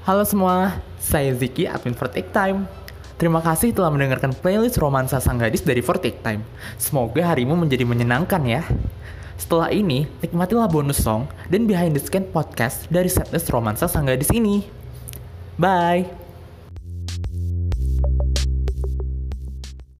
Halo semua, saya Ziki, admin for Time. Terima kasih telah mendengarkan playlist romansa sang gadis dari For Time. Semoga harimu menjadi menyenangkan ya. Setelah ini, nikmatilah bonus song dan behind the scan podcast dari setlist romansa sang gadis ini. Bye!